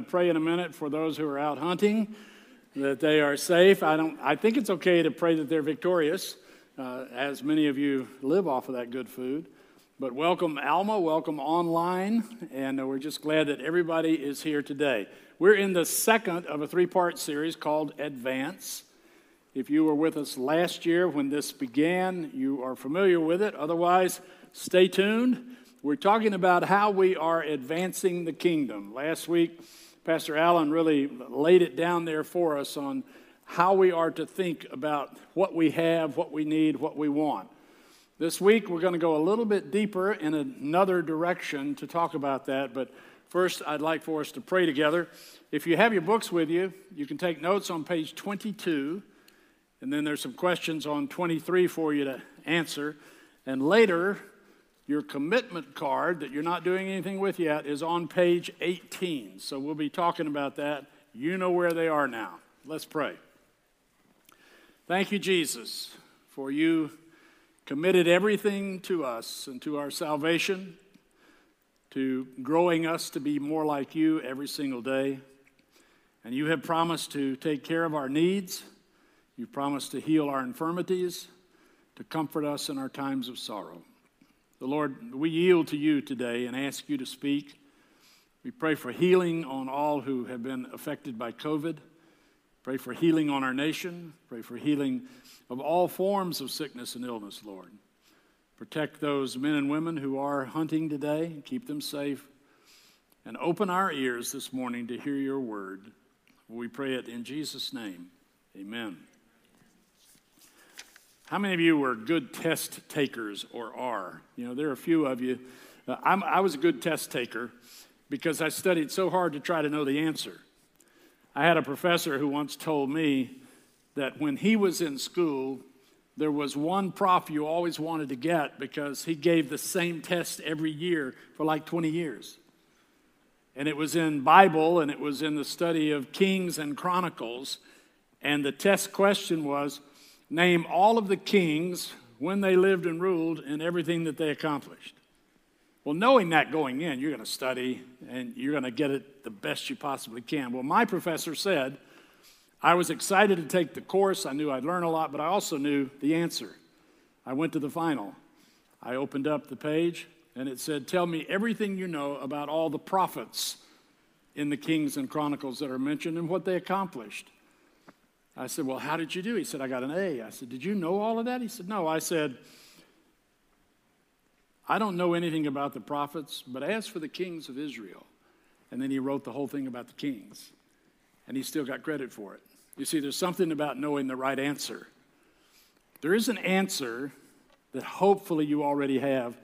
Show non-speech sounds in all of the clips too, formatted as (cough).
pray in a minute for those who are out hunting that they are safe. I, don't, I think it's okay to pray that they're victorious, uh, as many of you live off of that good food. But welcome, Alma. Welcome online. And uh, we're just glad that everybody is here today. We're in the second of a three part series called Advance. If you were with us last year when this began, you are familiar with it. Otherwise, stay tuned. We're talking about how we are advancing the kingdom. Last week, Pastor Allen really laid it down there for us on how we are to think about what we have, what we need, what we want. This week, we're going to go a little bit deeper in another direction to talk about that, but first, I'd like for us to pray together. If you have your books with you, you can take notes on page 22, and then there's some questions on 23 for you to answer. And later, your commitment card that you're not doing anything with yet is on page 18. So we'll be talking about that. You know where they are now. Let's pray. Thank you, Jesus, for you committed everything to us and to our salvation, to growing us to be more like you every single day. And you have promised to take care of our needs. You've promised to heal our infirmities, to comfort us in our times of sorrow. The Lord, we yield to you today and ask you to speak. We pray for healing on all who have been affected by COVID. Pray for healing on our nation. Pray for healing of all forms of sickness and illness, Lord. Protect those men and women who are hunting today, keep them safe, and open our ears this morning to hear your word. We pray it in Jesus' name. Amen. How many of you were good test takers or are? You know, there are a few of you. Uh, i was a good test taker because I studied so hard to try to know the answer. I had a professor who once told me that when he was in school, there was one prof you always wanted to get because he gave the same test every year for like 20 years. And it was in Bible and it was in the study of Kings and Chronicles. And the test question was name all of the kings when they lived and ruled and everything that they accomplished. Well, knowing that going in, you're going to study and you're going to get it the best you possibly can. Well, my professor said, I was excited to take the course. I knew I'd learn a lot, but I also knew the answer. I went to the final. I opened up the page and it said, Tell me everything you know about all the prophets in the Kings and Chronicles that are mentioned and what they accomplished. I said, Well, how did you do? He said, I got an A. I said, Did you know all of that? He said, No. I said, I don't know anything about the prophets, but as for the kings of Israel, and then he wrote the whole thing about the kings, and he still got credit for it. You see, there's something about knowing the right answer. There is an answer that hopefully you already have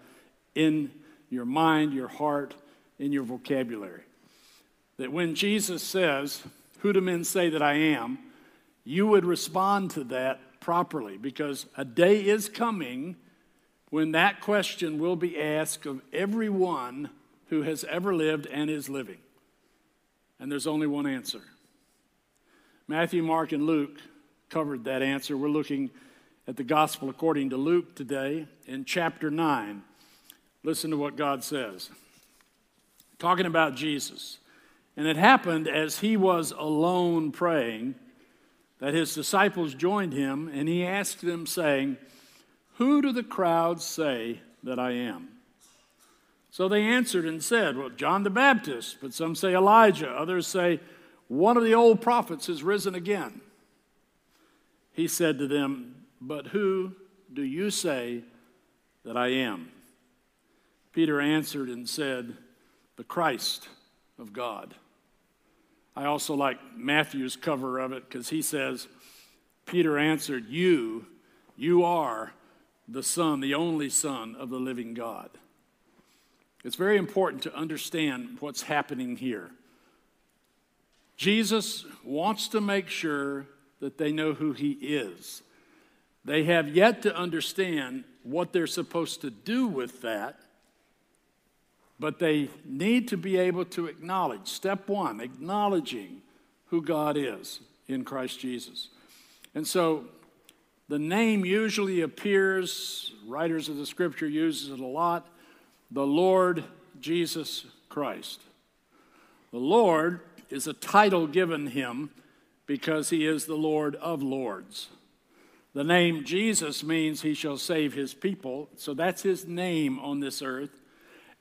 in your mind, your heart, in your vocabulary. That when Jesus says, Who do men say that I am? You would respond to that properly because a day is coming when that question will be asked of everyone who has ever lived and is living. And there's only one answer Matthew, Mark, and Luke covered that answer. We're looking at the gospel according to Luke today in chapter 9. Listen to what God says. Talking about Jesus. And it happened as he was alone praying that his disciples joined him, and he asked them, saying, Who do the crowds say that I am? So they answered and said, Well, John the Baptist, but some say Elijah, others say, one of the old prophets has risen again. He said to them, But who do you say that I am? Peter answered and said, The Christ of God. I also like Matthew's cover of it because he says, Peter answered, You, you are the Son, the only Son of the living God. It's very important to understand what's happening here. Jesus wants to make sure that they know who he is. They have yet to understand what they're supposed to do with that, but they need to be able to acknowledge step one, acknowledging who God is in Christ Jesus. And so the name usually appears, writers of the scripture uses it a lot, the Lord Jesus Christ. The Lord is a title given him because he is the Lord of Lords. The name Jesus means he shall save his people, so that's his name on this earth.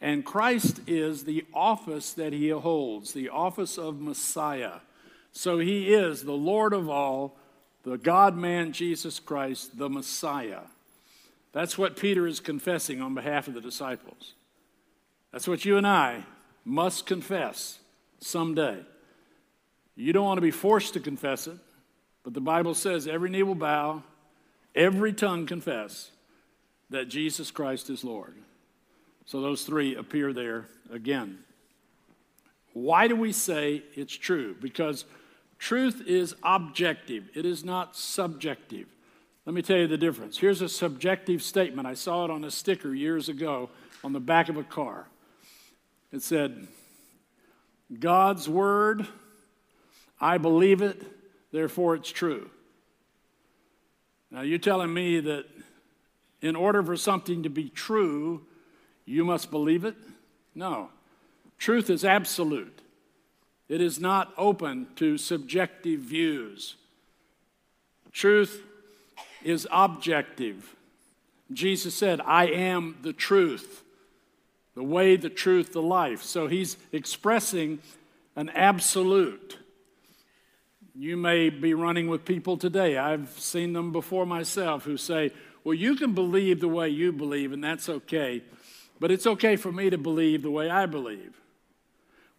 And Christ is the office that he holds, the office of Messiah. So he is the Lord of all, the God man Jesus Christ, the Messiah. That's what Peter is confessing on behalf of the disciples. That's what you and I must confess someday. You don't want to be forced to confess it, but the Bible says every knee will bow, every tongue confess that Jesus Christ is Lord. So those three appear there again. Why do we say it's true? Because truth is objective, it is not subjective. Let me tell you the difference. Here's a subjective statement. I saw it on a sticker years ago on the back of a car. It said, God's word, I believe it, therefore it's true. Now, you're telling me that in order for something to be true, you must believe it? No. Truth is absolute, it is not open to subjective views. Truth is objective. Jesus said, I am the truth, the way, the truth, the life. So he's expressing an absolute. You may be running with people today. I've seen them before myself who say, Well, you can believe the way you believe, and that's okay, but it's okay for me to believe the way I believe.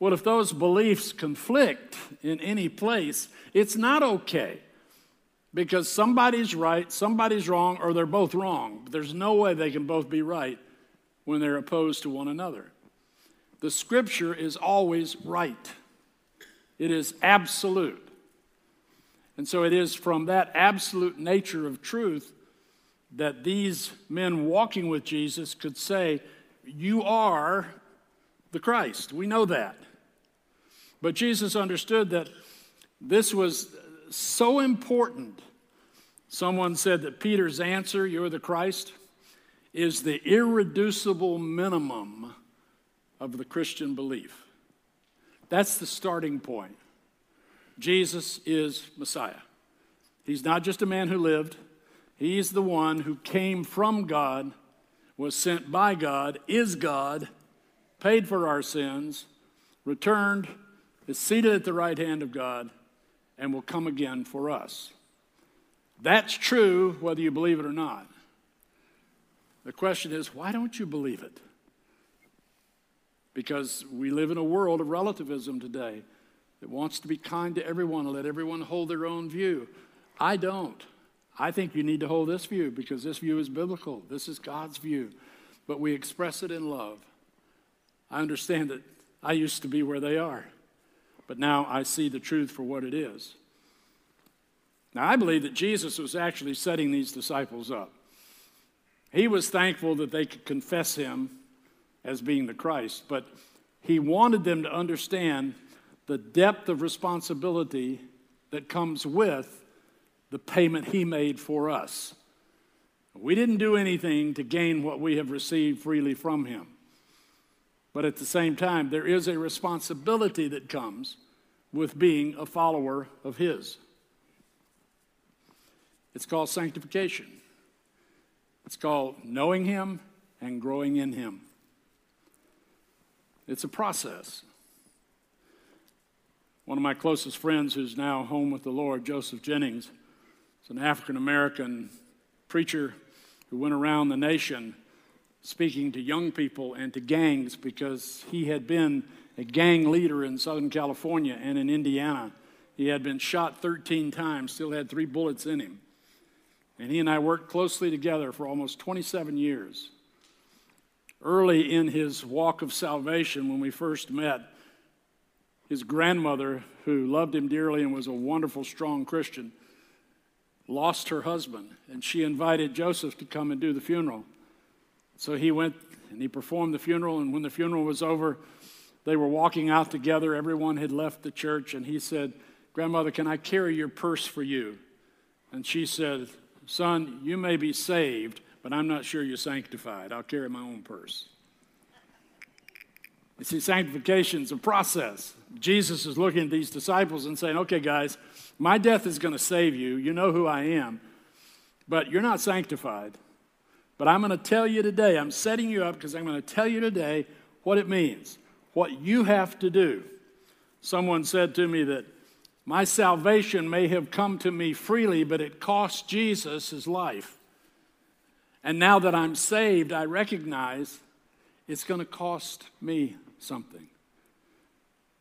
Well, if those beliefs conflict in any place, it's not okay because somebody's right, somebody's wrong, or they're both wrong. There's no way they can both be right when they're opposed to one another. The scripture is always right, it is absolute. And so it is from that absolute nature of truth that these men walking with Jesus could say, You are the Christ. We know that. But Jesus understood that this was so important. Someone said that Peter's answer, You're the Christ, is the irreducible minimum of the Christian belief. That's the starting point. Jesus is Messiah. He's not just a man who lived, he's the one who came from God, was sent by God, is God, paid for our sins, returned, is seated at the right hand of God and will come again for us. That's true whether you believe it or not. The question is, why don't you believe it? Because we live in a world of relativism today that wants to be kind to everyone and let everyone hold their own view. I don't. I think you need to hold this view because this view is biblical. This is God's view. But we express it in love. I understand that I used to be where they are. But now I see the truth for what it is. Now, I believe that Jesus was actually setting these disciples up. He was thankful that they could confess him as being the Christ, but he wanted them to understand the depth of responsibility that comes with the payment he made for us. We didn't do anything to gain what we have received freely from him. But at the same time, there is a responsibility that comes with being a follower of His. It's called sanctification, it's called knowing Him and growing in Him. It's a process. One of my closest friends, who's now home with the Lord, Joseph Jennings, is an African American preacher who went around the nation speaking to young people and to gangs because he had been a gang leader in Southern California and in Indiana. He had been shot 13 times, still had three bullets in him. And he and I worked closely together for almost 27 years. Early in his walk of salvation, when we first met, his grandmother, who loved him dearly and was a wonderful, strong Christian, lost her husband, and she invited Joseph to come and do the funeral. So he went and he performed the funeral, and when the funeral was over, they were walking out together. Everyone had left the church, and he said, Grandmother, can I carry your purse for you? And she said, Son, you may be saved, but I'm not sure you're sanctified. I'll carry my own purse. You see, sanctification is a process. Jesus is looking at these disciples and saying, okay, guys, my death is going to save you. You know who I am, but you're not sanctified. But I'm going to tell you today, I'm setting you up because I'm going to tell you today what it means, what you have to do. Someone said to me that my salvation may have come to me freely, but it cost Jesus his life. And now that I'm saved, I recognize it's going to cost me something.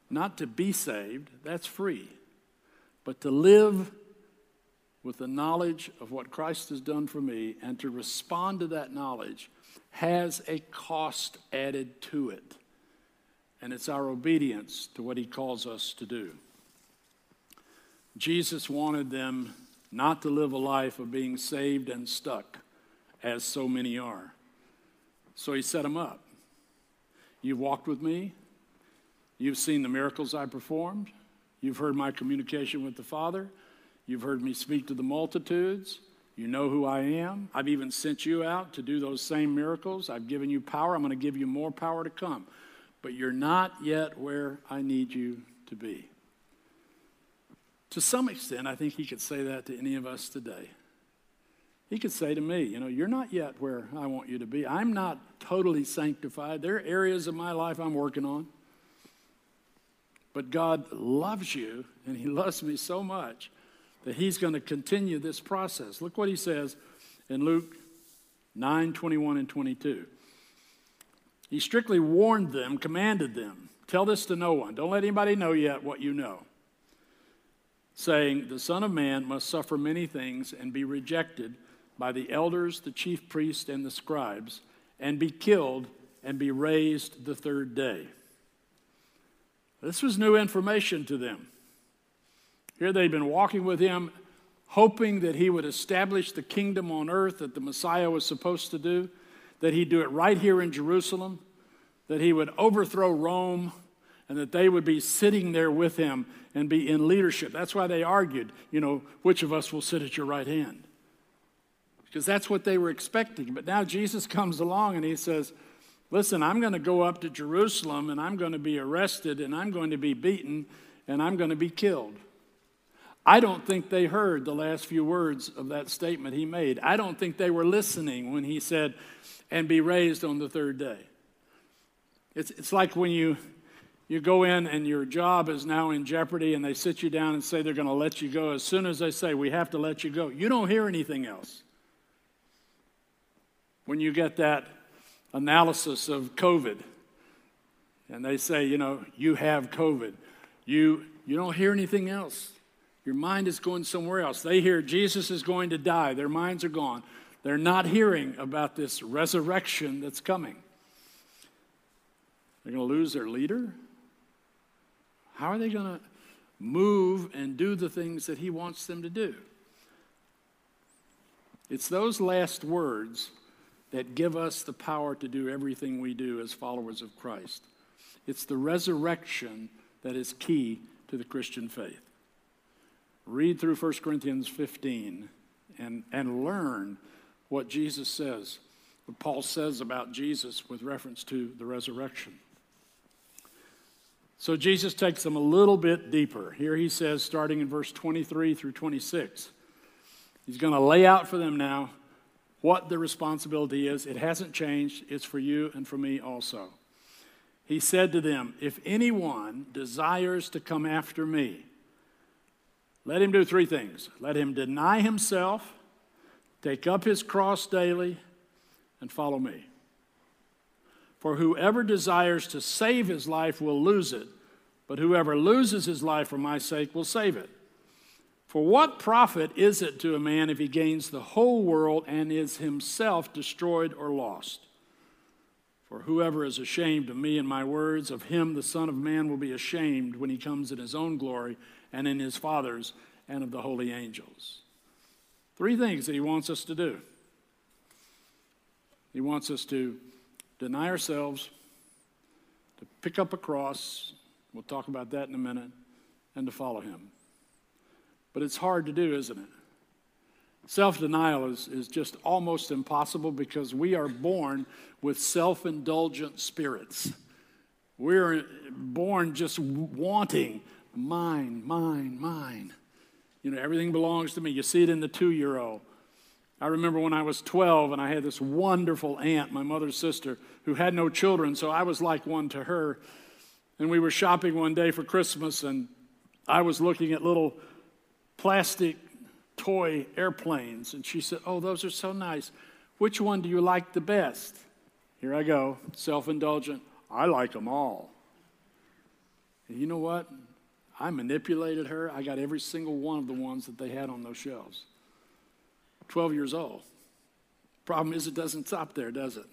Not to be saved, that's free, but to live with the knowledge of what Christ has done for me and to respond to that knowledge has a cost added to it. And it's our obedience to what he calls us to do. Jesus wanted them not to live a life of being saved and stuck, as so many are. So he set them up. You've walked with me. You've seen the miracles I performed. You've heard my communication with the Father. You've heard me speak to the multitudes. You know who I am. I've even sent you out to do those same miracles. I've given you power. I'm going to give you more power to come. But you're not yet where I need you to be. To some extent, I think he could say that to any of us today. He could say to me, You know, you're not yet where I want you to be. I'm not totally sanctified. There are areas of my life I'm working on. But God loves you, and He loves me so much that He's going to continue this process. Look what He says in Luke 9 21 and 22. He strictly warned them, commanded them, tell this to no one. Don't let anybody know yet what you know saying, The Son of Man must suffer many things and be rejected by the elders, the chief priests, and the scribes, and be killed and be raised the third day. This was new information to them. Here they'd been walking with him, hoping that he would establish the kingdom on earth that the Messiah was supposed to do, that he'd do it right here in Jerusalem, that he would overthrow Rome and that they would be sitting there with him and be in leadership. That's why they argued, you know, which of us will sit at your right hand? Because that's what they were expecting. But now Jesus (laughs) comes along and he says, Listen, I'm going to go up to Jerusalem and I'm going to be arrested and I'm going to be beaten and I'm going to be killed. I don't think they heard the last few words of that statement he made. I don't think they were listening when he said, and be raised on the third day. It's, it's like when you you go in and your job is now in jeopardy and they sit you down and say they're going to let you go. As soon as they say, we have to let you go, you don't hear anything else. When you get that analysis of COVID and they say, you know, you have COVID, you, you don't hear anything else. Your mind is going somewhere else. They hear Jesus is going to die, their minds are gone. They're not hearing about this resurrection that's coming. They're going to lose their leader. How are they going to move and do the things that He wants them to do? It's those last words that give us the power to do everything we do as followers of Christ. It's the resurrection that is key to the Christian faith. Read through 1 Corinthians 15 and, and learn what Jesus says, what Paul says about Jesus with reference to the resurrection. So Jesus takes them a little bit deeper. Here he says, starting in verse 23 through 26, he's going to lay out for them now what the responsibility is. It hasn't changed, it's for you and for me also. He said to them, If anyone desires to come after me, let him do three things. Let him deny himself, take up his cross daily, and follow me. For whoever desires to save his life will lose it, but whoever loses his life for my sake will save it. For what profit is it to a man if he gains the whole world and is himself destroyed or lost? For whoever is ashamed of me and my words, of him the Son of Man will be ashamed when he comes in his own glory and in his Father's and of the holy angels. Three things that he wants us to do. He wants us to deny ourselves, to pick up a cross, we'll talk about that in a minute, and to follow him. But it's hard to do, isn't it? Self denial is, is just almost impossible because we are born with self indulgent spirits. We're born just wanting mine, mine, mine. You know, everything belongs to me. You see it in the two year old. I remember when I was 12 and I had this wonderful aunt, my mother's sister, who had no children, so I was like one to her. And we were shopping one day for Christmas, and I was looking at little plastic toy airplanes. And she said, Oh, those are so nice. Which one do you like the best? Here I go, self indulgent. I like them all. And you know what? I manipulated her. I got every single one of the ones that they had on those shelves. 12 years old. Problem is, it doesn't stop there, does it?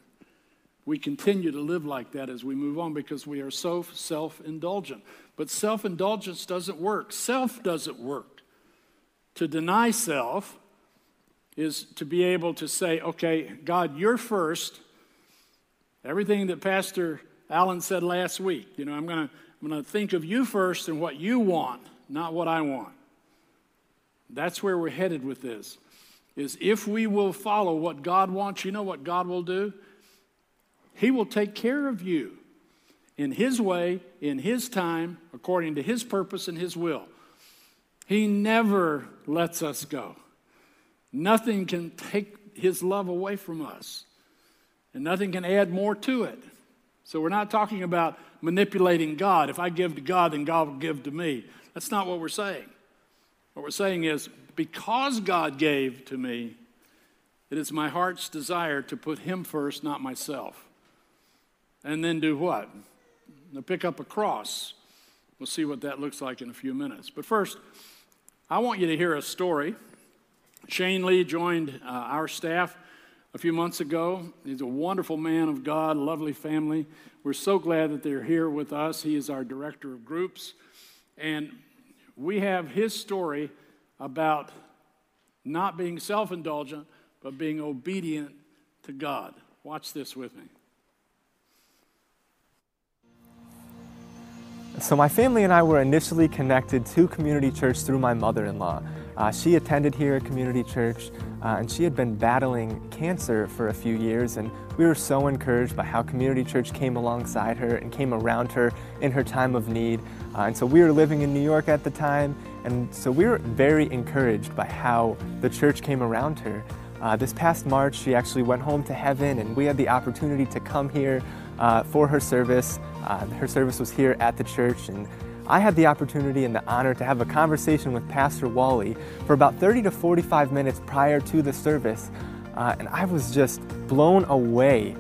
We continue to live like that as we move on because we are so self indulgent. But self indulgence doesn't work, self doesn't work. To deny self is to be able to say, okay, God, you're first. Everything that Pastor Alan said last week, you know, I'm going to I'm going to think of you first and what you want, not what I want. That's where we're headed with this. Is if we will follow what God wants, you know what God will do? He will take care of you in His way, in His time, according to His purpose and His will. He never lets us go. Nothing can take His love away from us, and nothing can add more to it. So we're not talking about manipulating God. If I give to God, then God will give to me. That's not what we're saying. What we're saying is because God gave to me, it is my heart's desire to put Him first, not myself. And then do what? Now pick up a cross. We'll see what that looks like in a few minutes. But first, I want you to hear a story. Shane Lee joined uh, our staff a few months ago. He's a wonderful man of God, lovely family. We're so glad that they're here with us. He is our director of groups. And we have his story about not being self indulgent, but being obedient to God. Watch this with me. So, my family and I were initially connected to Community Church through my mother in law. Uh, she attended here at Community Church, uh, and she had been battling cancer for a few years, and we were so encouraged by how Community Church came alongside her and came around her in her time of need. Uh, and so we were living in New York at the time, and so we were very encouraged by how the church came around her. Uh, this past March, she actually went home to heaven, and we had the opportunity to come here uh, for her service. Uh, her service was here at the church, and I had the opportunity and the honor to have a conversation with Pastor Wally for about 30 to 45 minutes prior to the service, uh, and I was just blown away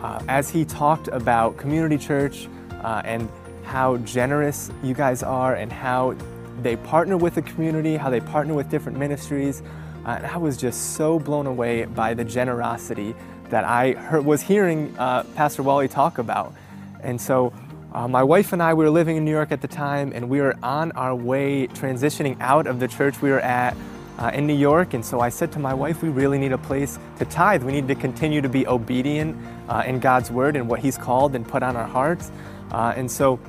uh, as he talked about community church uh, and how generous you guys are and how they partner with the community, how they partner with different ministries. Uh, and I was just so blown away by the generosity that I heard, was hearing uh, Pastor Wally talk about. And so uh, my wife and I, we were living in New York at the time, and we were on our way transitioning out of the church we were at uh, in New York. And so I said to my wife, we really need a place to tithe. We need to continue to be obedient uh, in God's word and what He's called and put on our hearts. Uh, and so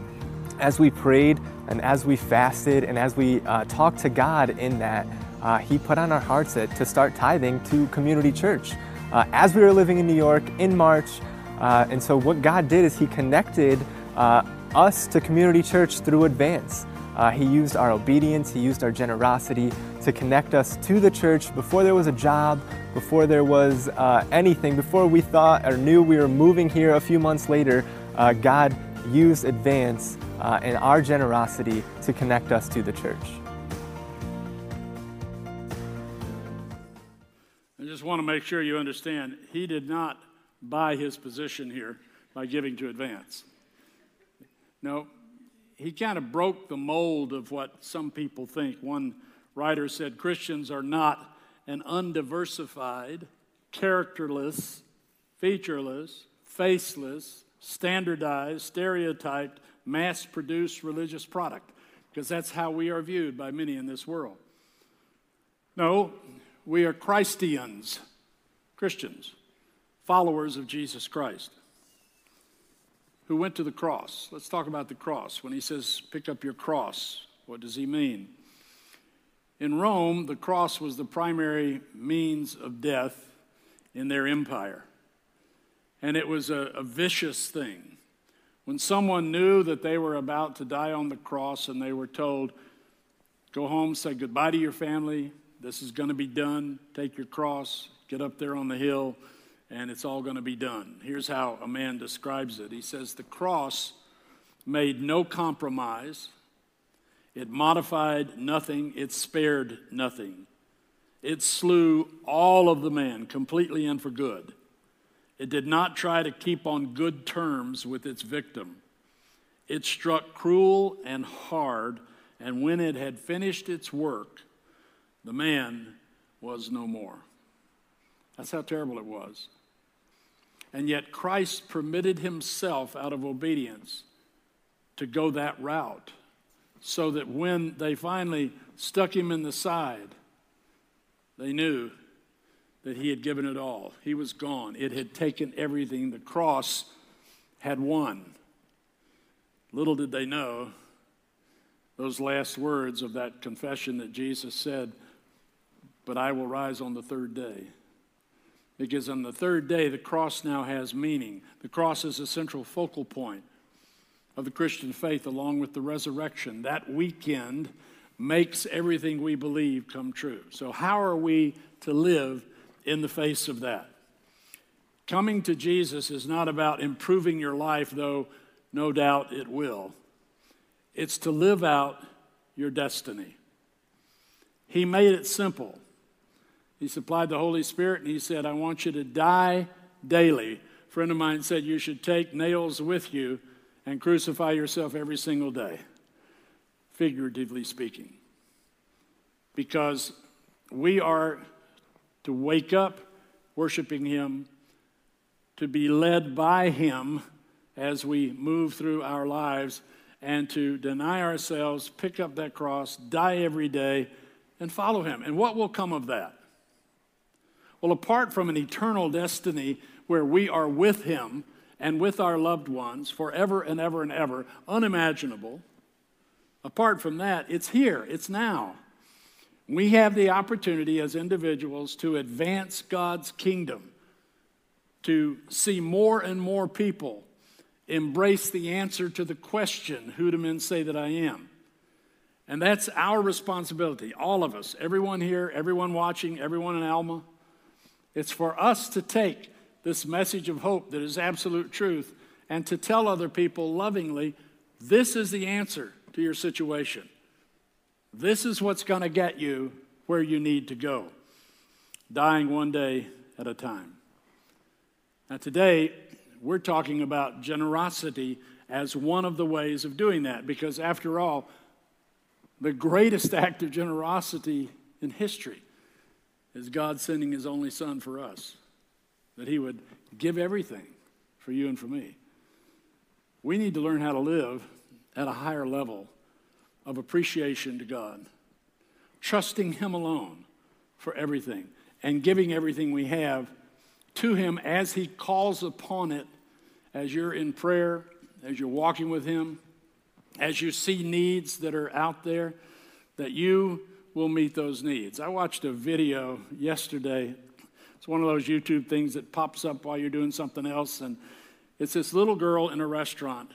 as we prayed and as we fasted and as we uh, talked to God in that, uh, He put on our hearts to, to start tithing to Community Church. As we were living in New York in March, uh, and so what God did is He connected uh, us to Community Church through Advance. Uh, he used our obedience, He used our generosity to connect us to the church before there was a job, before there was anything, before we thought or knew we were moving here a few months later. God used Advance uh, and our generosity to connect us to the church. I just want to make sure you understand, he did not buy his position here by giving to advance. No, he kind of broke the mold of what some people think. One writer said Christians are not an undiversified, characterless, featureless, faceless, standardized, stereotyped, mass produced religious product, because that's how we are viewed by many in this world. No, we are Christians, Christians, followers of Jesus Christ, who went to the cross. Let's talk about the cross. When he says, pick up your cross, what does he mean? In Rome, the cross was the primary means of death in their empire. And it was a, a vicious thing When someone knew that they were about to die on the cross and they were told, Go home, say goodbye to your family, this is going to be done, take your cross, get up there on the hill, and it's all going to be done. Here's how a man describes it He says, The cross made no compromise, it modified nothing, it spared nothing. It slew all of the men completely and for good. It did not try to keep on good terms with its victim. It struck cruel and hard, and when it had finished its work, the man was no more. That's how terrible it was. And yet Christ permitted himself, out of obedience, to go that route so that when they finally stuck him in the side, they knew that he had given it all. He was gone. It had taken everything. The cross had won. Little did they know those last words of that confession that Jesus said, But I will rise on the third day. Because on the third day, the cross now has meaning. The cross is a central focal point of the Christian faith, along with the resurrection. That weekend makes everything we believe come true. So, how are we to live in the face of that? Coming to Jesus is not about improving your life, though no doubt it will. It's to live out your destiny. He made it simple. He supplied the Holy Spirit and he said, I want you to die daily. A friend of mine said you should take nails with you and crucify yourself every single day figuratively speaking. Because we are to wake up worshiping Him, to be led by Him as we move through our lives, and to deny ourselves, pick up that cross, die every day, and follow Him. And what will come of that? Well, apart from an eternal destiny where we are with Him and with our loved ones forever and ever and ever, unimaginable, Apart from that, it's here, it's now. We have the opportunity as individuals to advance God's kingdom, to see more and more people embrace the answer to the question, Who do men say that I am? And that's our responsibility, all of us, everyone here, everyone watching, everyone in Alma. It's for us to take this message of hope that is absolute truth and to tell other people lovingly, this is the answer to your situation. This is what's going to get you where you need to go, dying one day at a time. Now, today, we're talking about generosity as one of the ways of doing that, because after all, the greatest act of generosity in history is God sending His only Son for us, that He would give everything for you and for me. We need to learn how to live at a higher level of appreciation to God, trusting Him alone for everything, and giving everything we have to Him as He calls upon it as you're in prayer, as you're walking with Him, as you see needs that are out there, that you will meet those needs. I watched a video yesterday. It's one of those YouTube things that pops up while you're doing something else, and it's this little girl in a restaurant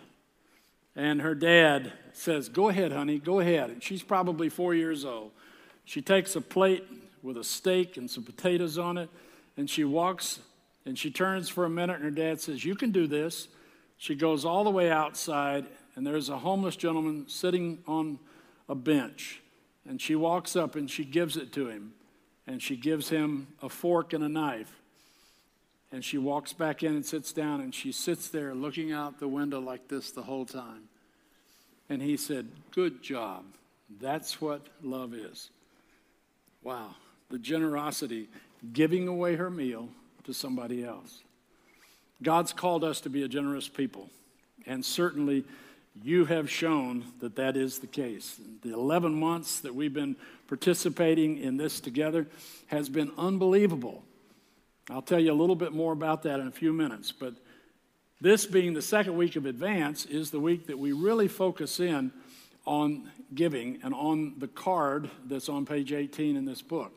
and her dad says, Go ahead, honey, go ahead. And she's probably four years old. She takes a plate with a steak and some potatoes on it, and she walks and she turns for a minute, and her dad says, You can do this. She goes all the way outside, and there's a homeless gentleman sitting on a bench. And she walks up and she gives it to him. And she gives him a fork and a knife. And she walks back in and sits down, and she sits there looking out the window like this the whole time. And he said, Good job. That's what love is. Wow. The generosity, giving away her meal to somebody else. God's called us to be a generous people. And certainly, you have shown that that is the case. The 11 months that we've been participating in this together has been unbelievable. I'll tell you a little bit more about that in a few minutes, but this being the second week of advance is the week that we really focus in on giving and on the card that's on page 18 in this book.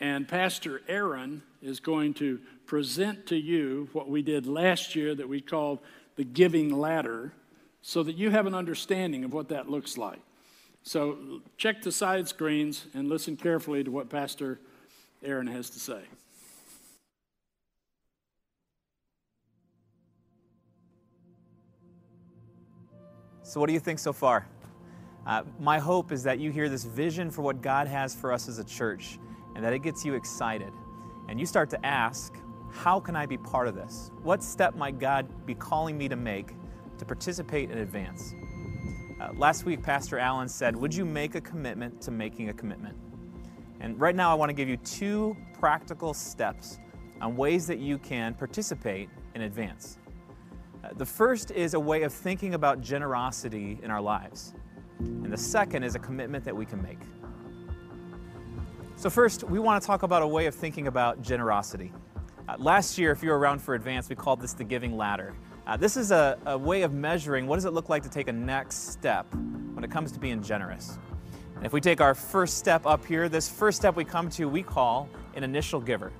And Pastor Aaron is going to present to you what we did last year that we called the giving ladder so that you have an understanding of what that looks like. So check the side screens and listen carefully to what Pastor Aaron has to say. So, what do you think so far? Uh, my hope is that you hear this vision for what God has for us as a church and that it gets you excited. And you start to ask, how can I be part of this? What step might God be calling me to make to participate in advance? Uh, last week, Pastor Allen said, Would you make a commitment to making a commitment? And right now, I want to give you two practical steps on ways that you can participate in advance. Uh, the first is a way of thinking about generosity in our lives. And the second is a commitment that we can make. So, first, we want to talk about a way of thinking about generosity. Uh, last year, if you were around for Advance, we called this the giving ladder. Uh, this is a, a way of measuring what does it look like to take a next step when it comes to being generous. And if we take our first step up here, this first step we come to, we call an initial giver.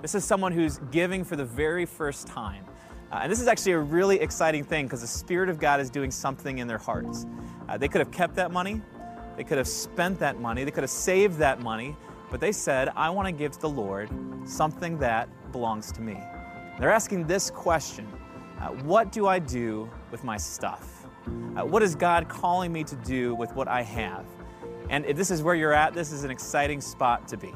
This is someone who's giving for the very first time. Uh, and this is actually a really exciting thing because the Spirit of God is doing something in their hearts. Uh, they could have kept that money, they could have spent that money, they could have saved that money, but they said, I want to give to the Lord something that belongs to me. They're asking this question uh, What do I do with my stuff? Uh, what is God calling me to do with what I have? And if this is where you're at, this is an exciting spot to be.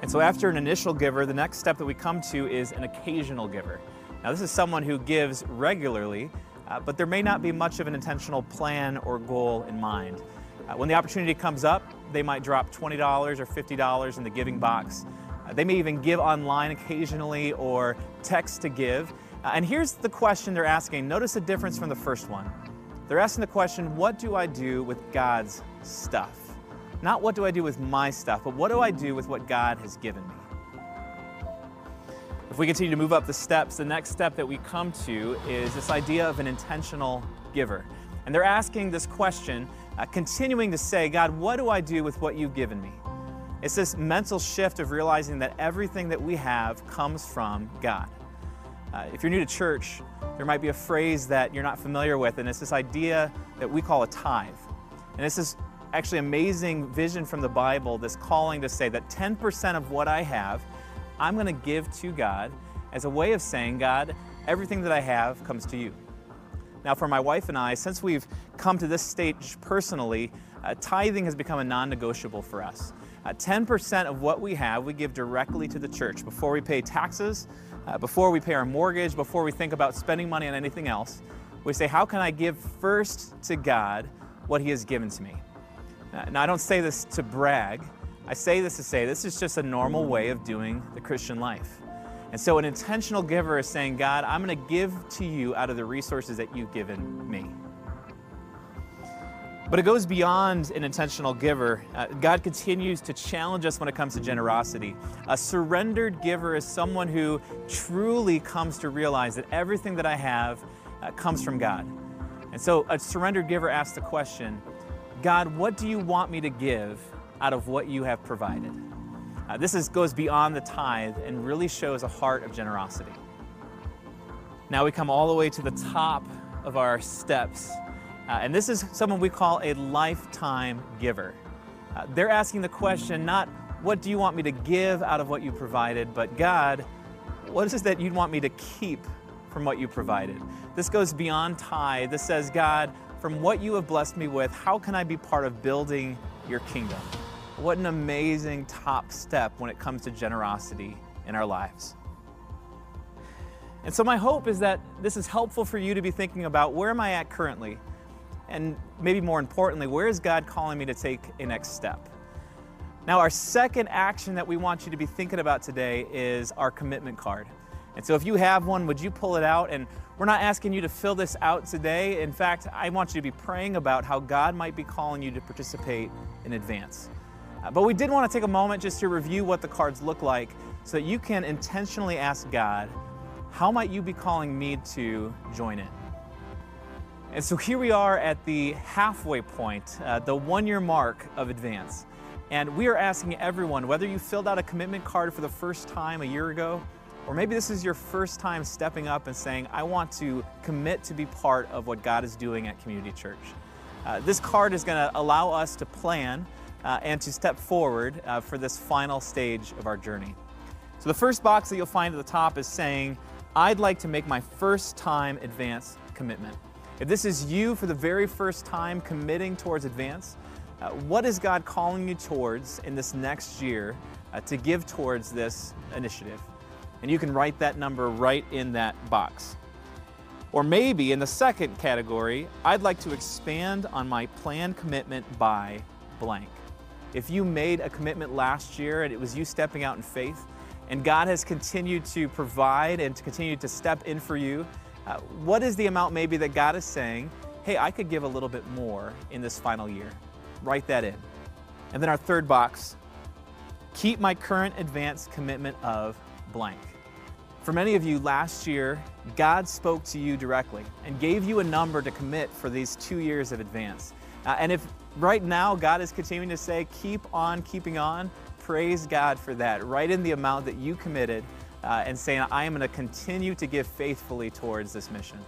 And so, after an initial giver, the next step that we come to is an occasional giver. Now, this is someone who gives regularly, uh, but there may not be much of an intentional plan or goal in mind. Uh, when the opportunity comes up, they might drop $20 or $50 in the giving box. Uh, they may even give online occasionally or text to give. Uh, and here's the question they're asking. Notice the difference from the first one. They're asking the question, What do I do with God's stuff? Not what do I do with my stuff, but what do I do with what God has given me? If we continue to move up the steps, the next step that we come to is this idea of an intentional giver. And they're asking this question, uh, continuing to say, God, what do I do with what you've given me? It's this mental shift of realizing that everything that we have comes from God. Uh, if you're new to church, there might be a phrase that you're not familiar with, and it's this idea that we call a tithe. And this is actually amazing vision from the Bible, this calling to say that 10% of what I have I'm going to give to God as a way of saying, God, everything that I have comes to you. Now, for my wife and I, since we've come to this stage personally, uh, tithing has become a non negotiable for us. Uh, 10% of what we have, we give directly to the church before we pay taxes, uh, before we pay our mortgage, before we think about spending money on anything else. We say, How can I give first to God what He has given to me? Uh, now, I don't say this to brag. I say this to say this is just a normal way of doing the Christian life. And so, an intentional giver is saying, God, I'm going to give to you out of the resources that you've given me. But it goes beyond an intentional giver. Uh, God continues to challenge us when it comes to generosity. A surrendered giver is someone who truly comes to realize that everything that I have uh, comes from God. And so, a surrendered giver asks the question God, what do you want me to give out of what you have provided. Uh, this is, goes beyond the tithe and really shows a heart of generosity. Now we come all the way to the top of our steps. Uh, and this is someone we call a lifetime giver. Uh, they're asking the question not, what do you want me to give out of what you provided, but God, what is it that you'd want me to keep from what you provided? This goes beyond tithe. This says, God, from what you have blessed me with, how can I be part of building your kingdom? What an amazing top step when it comes to generosity in our lives. And so, my hope is that this is helpful for you to be thinking about where am I at currently? And maybe more importantly, where is God calling me to take a next step? Now, our second action that we want you to be thinking about today is our commitment card. And so, if you have one, would you pull it out? And we're not asking you to fill this out today. In fact, I want you to be praying about how God might be calling you to participate in advance. Uh, but we did want to take a moment just to review what the cards look like so that you can intentionally ask God, how might you be calling me to join in? And so here we are at the halfway point, uh, the one year mark of advance. And we are asking everyone, whether you filled out a commitment card for the first time a year ago, Or maybe this is your first time stepping up and saying, I want to commit to be part of what God is doing at Community Church. Uh, this card is going to allow us to plan uh, and to step forward uh, for this final stage of our journey. So, the first box that you'll find at the top is saying, I'd like to make my first time advance commitment. If this is you for the very first time committing towards advance, uh, what is God calling you towards in this next year uh, to give towards this initiative? And you can write that number right in that box. Or maybe in the second category, I'd like to expand on my planned commitment by blank. If you made a commitment last year and it was you stepping out in faith, and God has continued to provide and to continue to step in for you, uh, what is the amount maybe that God is saying, hey, I could give a little bit more in this final year? Write that in. And then our third box, keep my current advance commitment of blank. For many of you, last year, God spoke to you directly and gave you a number to commit for these two years of advance. Uh, and if right now God is continuing to say, keep on keeping on, praise God for that. Write in the amount that you committed uh, and saying, I am going to continue to give faithfully towards this mission.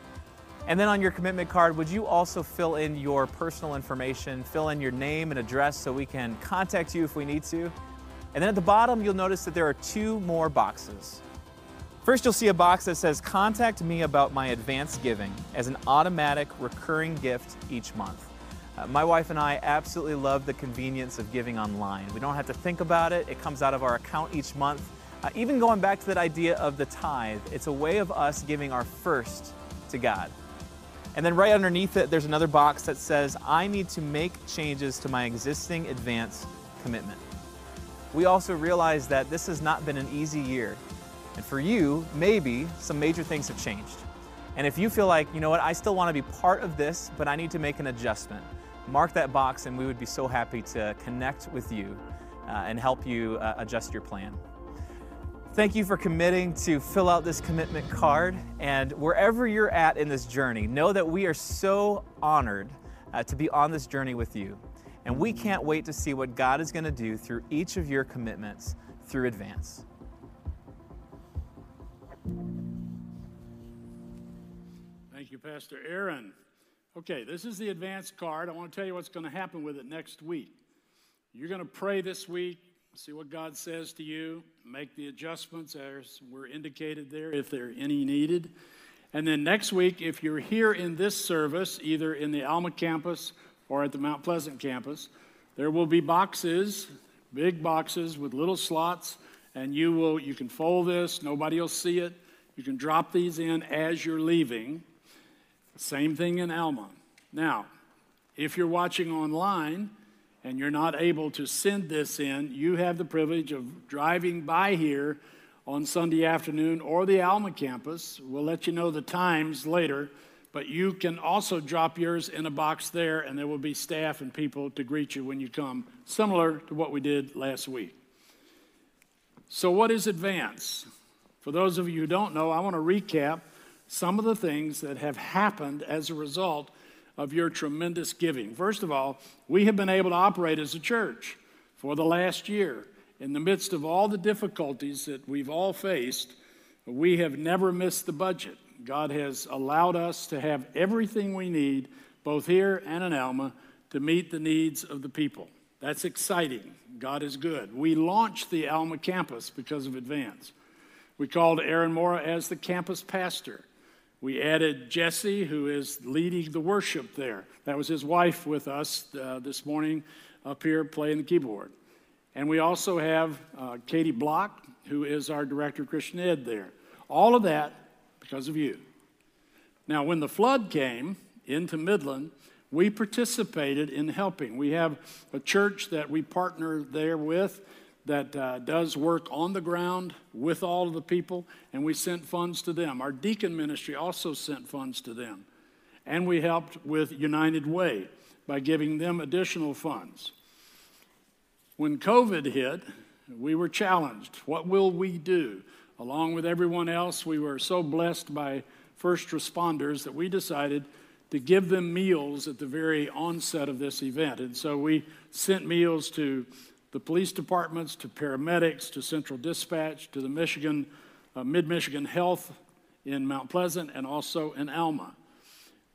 And then on your commitment card, would you also fill in your personal information, fill in your name and address so we can contact you if we need to? And then at the bottom, you'll notice that there are two more boxes. First, you'll see a box that says Contact me about my advance giving as an automatic recurring gift each month. Uh, my wife and I absolutely love the convenience of giving online. We don't have to think about it, it comes out of our account each month. Uh, even going back to that idea of the tithe, it's a way of us giving our first to God. And then right underneath it, there's another box that says, I need to make changes to my existing advance commitment. We also realize that this has not been an easy year. And for you, maybe some major things have changed. And if you feel like, you know what, I still want to be part of this, but I need to make an adjustment, mark that box and we would be so happy to connect with you uh, and help you uh, adjust your plan. Thank you for committing to fill out this commitment card. And wherever you're at in this journey, know that we are so honored uh, to be on this journey with you. And we can't wait to see what God is going to do through each of your commitments through advance. Thank you, Pastor Aaron. Okay, this is the advance card. I want to tell you what's going to happen with it next week. You're going to pray this week see what God says to you, make the adjustments as were indicated there if there are any needed. And then next week, if you're here in this service, either in the Alma campus or at the Mount Pleasant campus, there will be boxes, big boxes with little slots, and you will you can fold this, nobody will see it. You can drop these in as you're leaving. Same thing in Alma. Now, if you're watching online, and you're not able to send this in, you have the privilege of driving by here on Sunday afternoon or the Alma campus. We'll let you know the times later, but you can also drop yours in a box there, and there will be staff and people to greet you when you come, similar to what we did last week. So, what is advance? For those of you who don't know, I want to recap some of the things that have happened as a result of your tremendous giving. First of all, we have been able to operate as a church for the last year. In the midst of all the difficulties that we've all faced, we have never missed the budget. God has allowed us to have everything we need, both here and in Alma, to meet the needs of the people. That's exciting. God is good. We launched the Alma campus because of Advance. We called Aaron Mora as the campus pastor. We added Jesse, who is leading the worship there. That was his wife with us uh, this morning up here playing the keyboard. And we also have uh, Katie Block, who is our director of Christian Ed there. All of that because of you. Now, when the flood came into Midland, we participated in helping. We have a church that we partner there with that uh, does work on the ground with all of the people, and we sent funds to them. Our deacon ministry also sent funds to them. And we helped with United Way by giving them additional funds. When COVID hit, we were challenged. What will we do? Along with everyone else, we were so blessed by first responders that we decided to give them meals at the very onset of this event. And so we sent meals to the police departments, to paramedics, to central dispatch, to the Michigan uh, Mid Michigan Health in Mount Pleasant and also in Alma.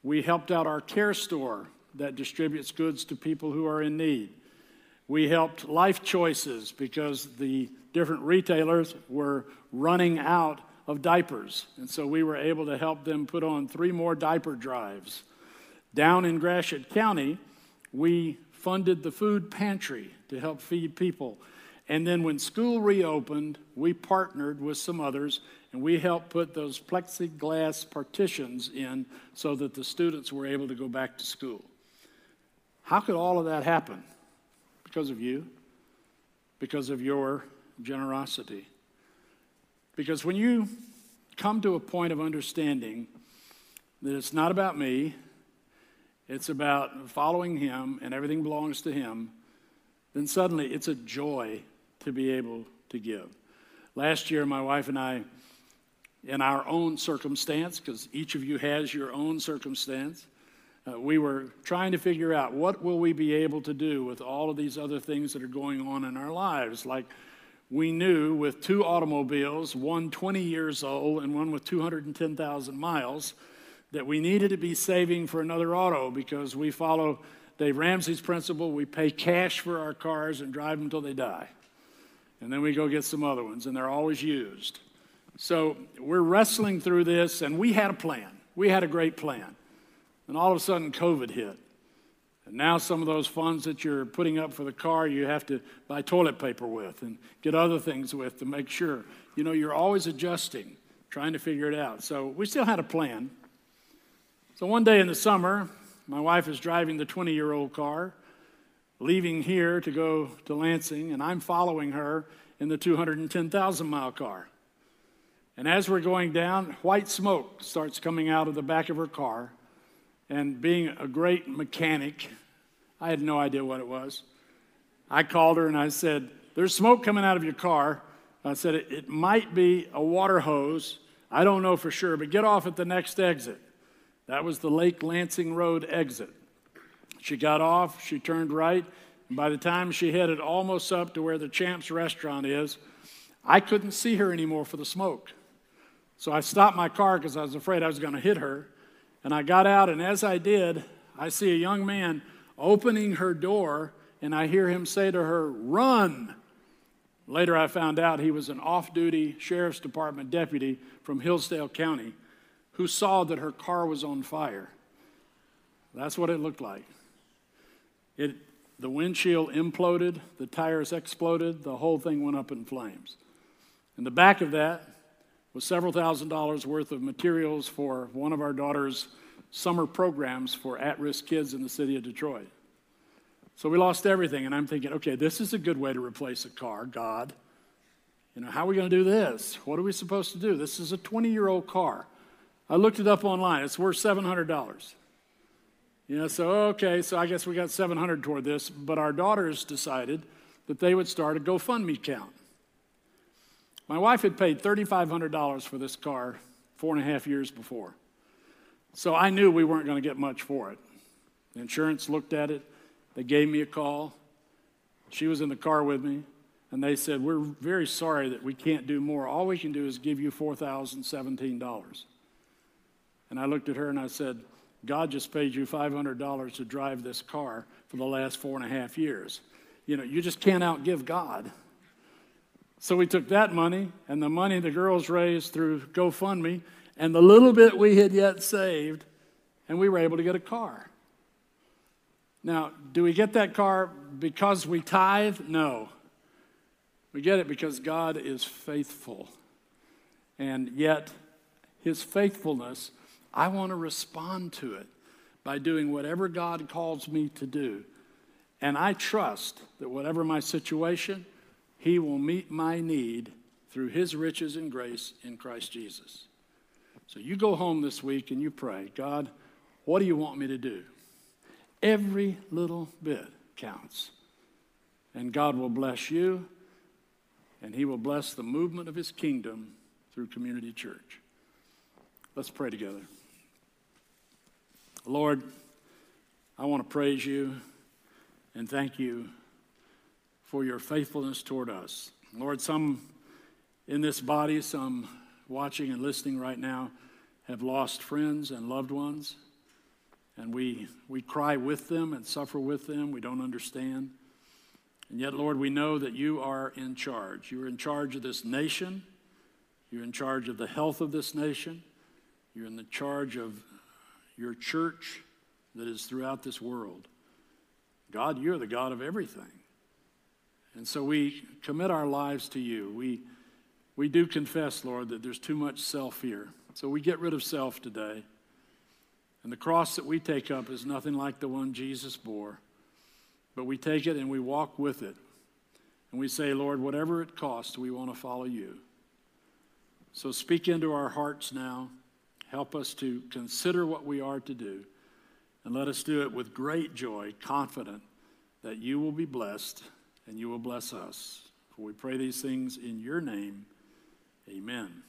We helped out our care store that distributes goods to people who are in need. We helped Life Choices because the different retailers were running out of diapers. And so we were able to help them put on three more diaper drives. Down in Gratiot County, we funded the food pantry to help feed people. And then when school reopened, we partnered with some others and we helped put those plexiglass partitions in so that the students were able to go back to school. How could all of that happen? Because of you, because of your generosity. Because when you come to a point of understanding that it's not about me, it's about following Him and everything belongs to Him, then suddenly it's a joy to be able to give. Last year, my wife and I, in our own circumstance, because each of you has your own circumstance, uh, we were trying to figure out what will we be able to do with all of these other things that are going on in our lives like we knew with two automobiles one 20 years old and one with 210000 miles that we needed to be saving for another auto because we follow dave ramsey's principle we pay cash for our cars and drive them until they die and then we go get some other ones and they're always used so we're wrestling through this and we had a plan we had a great plan and all of a sudden, COVID hit. And now some of those funds that you're putting up for the car, you have to buy toilet paper with and get other things with to make sure. You know, you're always adjusting, trying to figure it out. So we still had a plan. So one day in the summer, my wife is driving the 20 year old car, leaving here to go to Lansing, and I'm following her in the 210,000 mile car. And as we're going down, white smoke starts coming out of the back of her car. And being a great mechanic, I had no idea what it was. I called her and I said, There's smoke coming out of your car. I said, It, it might be a water hose. I don't know for sure, but get off at the next exit. That was the Lake Lansing Road exit. She got off, she turned right, and by the time she headed almost up to where the Champs restaurant is, I couldn't see her anymore for the smoke. So I stopped my car because I was afraid I was going to hit her. And I got out, and as I did, I see a young man opening her door, and I hear him say to her, Run! Later, I found out he was an off duty sheriff's department deputy from Hillsdale County who saw that her car was on fire. That's what it looked like. It, the windshield imploded, the tires exploded, the whole thing went up in flames. In the back of that was several thousand dollars worth of materials for one of our daughter's summer programs for at risk kids in the city of Detroit. So we lost everything, and I'm thinking, okay, this is a good way to replace a car, God. You know, how are we going to do this? What are we supposed to do? This is a 20 year old car. I looked it up online, it's worth $700. You know, so okay, so I guess we got 700 toward this, but our daughters decided that they would start a GoFundMe account. My wife had paid $3,500 for this car four and a half years before. So I knew we weren't going to get much for it. The insurance looked at it, they gave me a call. She was in the car with me, and they said, We're very sorry that we can't do more. All we can do is give you $4,017. And I looked at her and I said, God just paid you $500 to drive this car for the last four and a half years. You know, you just can't outgive God. So we took that money and the money the girls raised through GoFundMe and the little bit we had yet saved, and we were able to get a car. Now, do we get that car because we tithe? No. We get it because God is faithful. And yet, his faithfulness, I want to respond to it by doing whatever God calls me to do. And I trust that whatever my situation, he will meet my need through His riches and grace in Christ Jesus. So you go home this week and you pray, God, what do you want me to do? Every little bit counts. And God will bless you, and He will bless the movement of His kingdom through Community Church. Let's pray together. Lord, I want to praise you and thank you for your faithfulness toward us. Lord, some in this body, some watching and listening right now have lost friends and loved ones. And we, we cry with them and suffer with them. We don't understand. And yet, Lord, we know that you are in charge. You are in charge of this nation. You're in charge of the health of this nation. You're in the charge of your church that is throughout this world. God, you're the God of everything. And so we commit our lives to you. We, we do confess, Lord, that there's too much self here. So we get rid of self today. And the cross that we take up is nothing like the one Jesus bore. But we take it and we walk with it. And we say, Lord, whatever it costs, we want to follow you. So speak into our hearts now. Help us to consider what we are to do. And let us do it with great joy, confident that you will be blessed and you will bless us. For we pray these things in your name. Amen.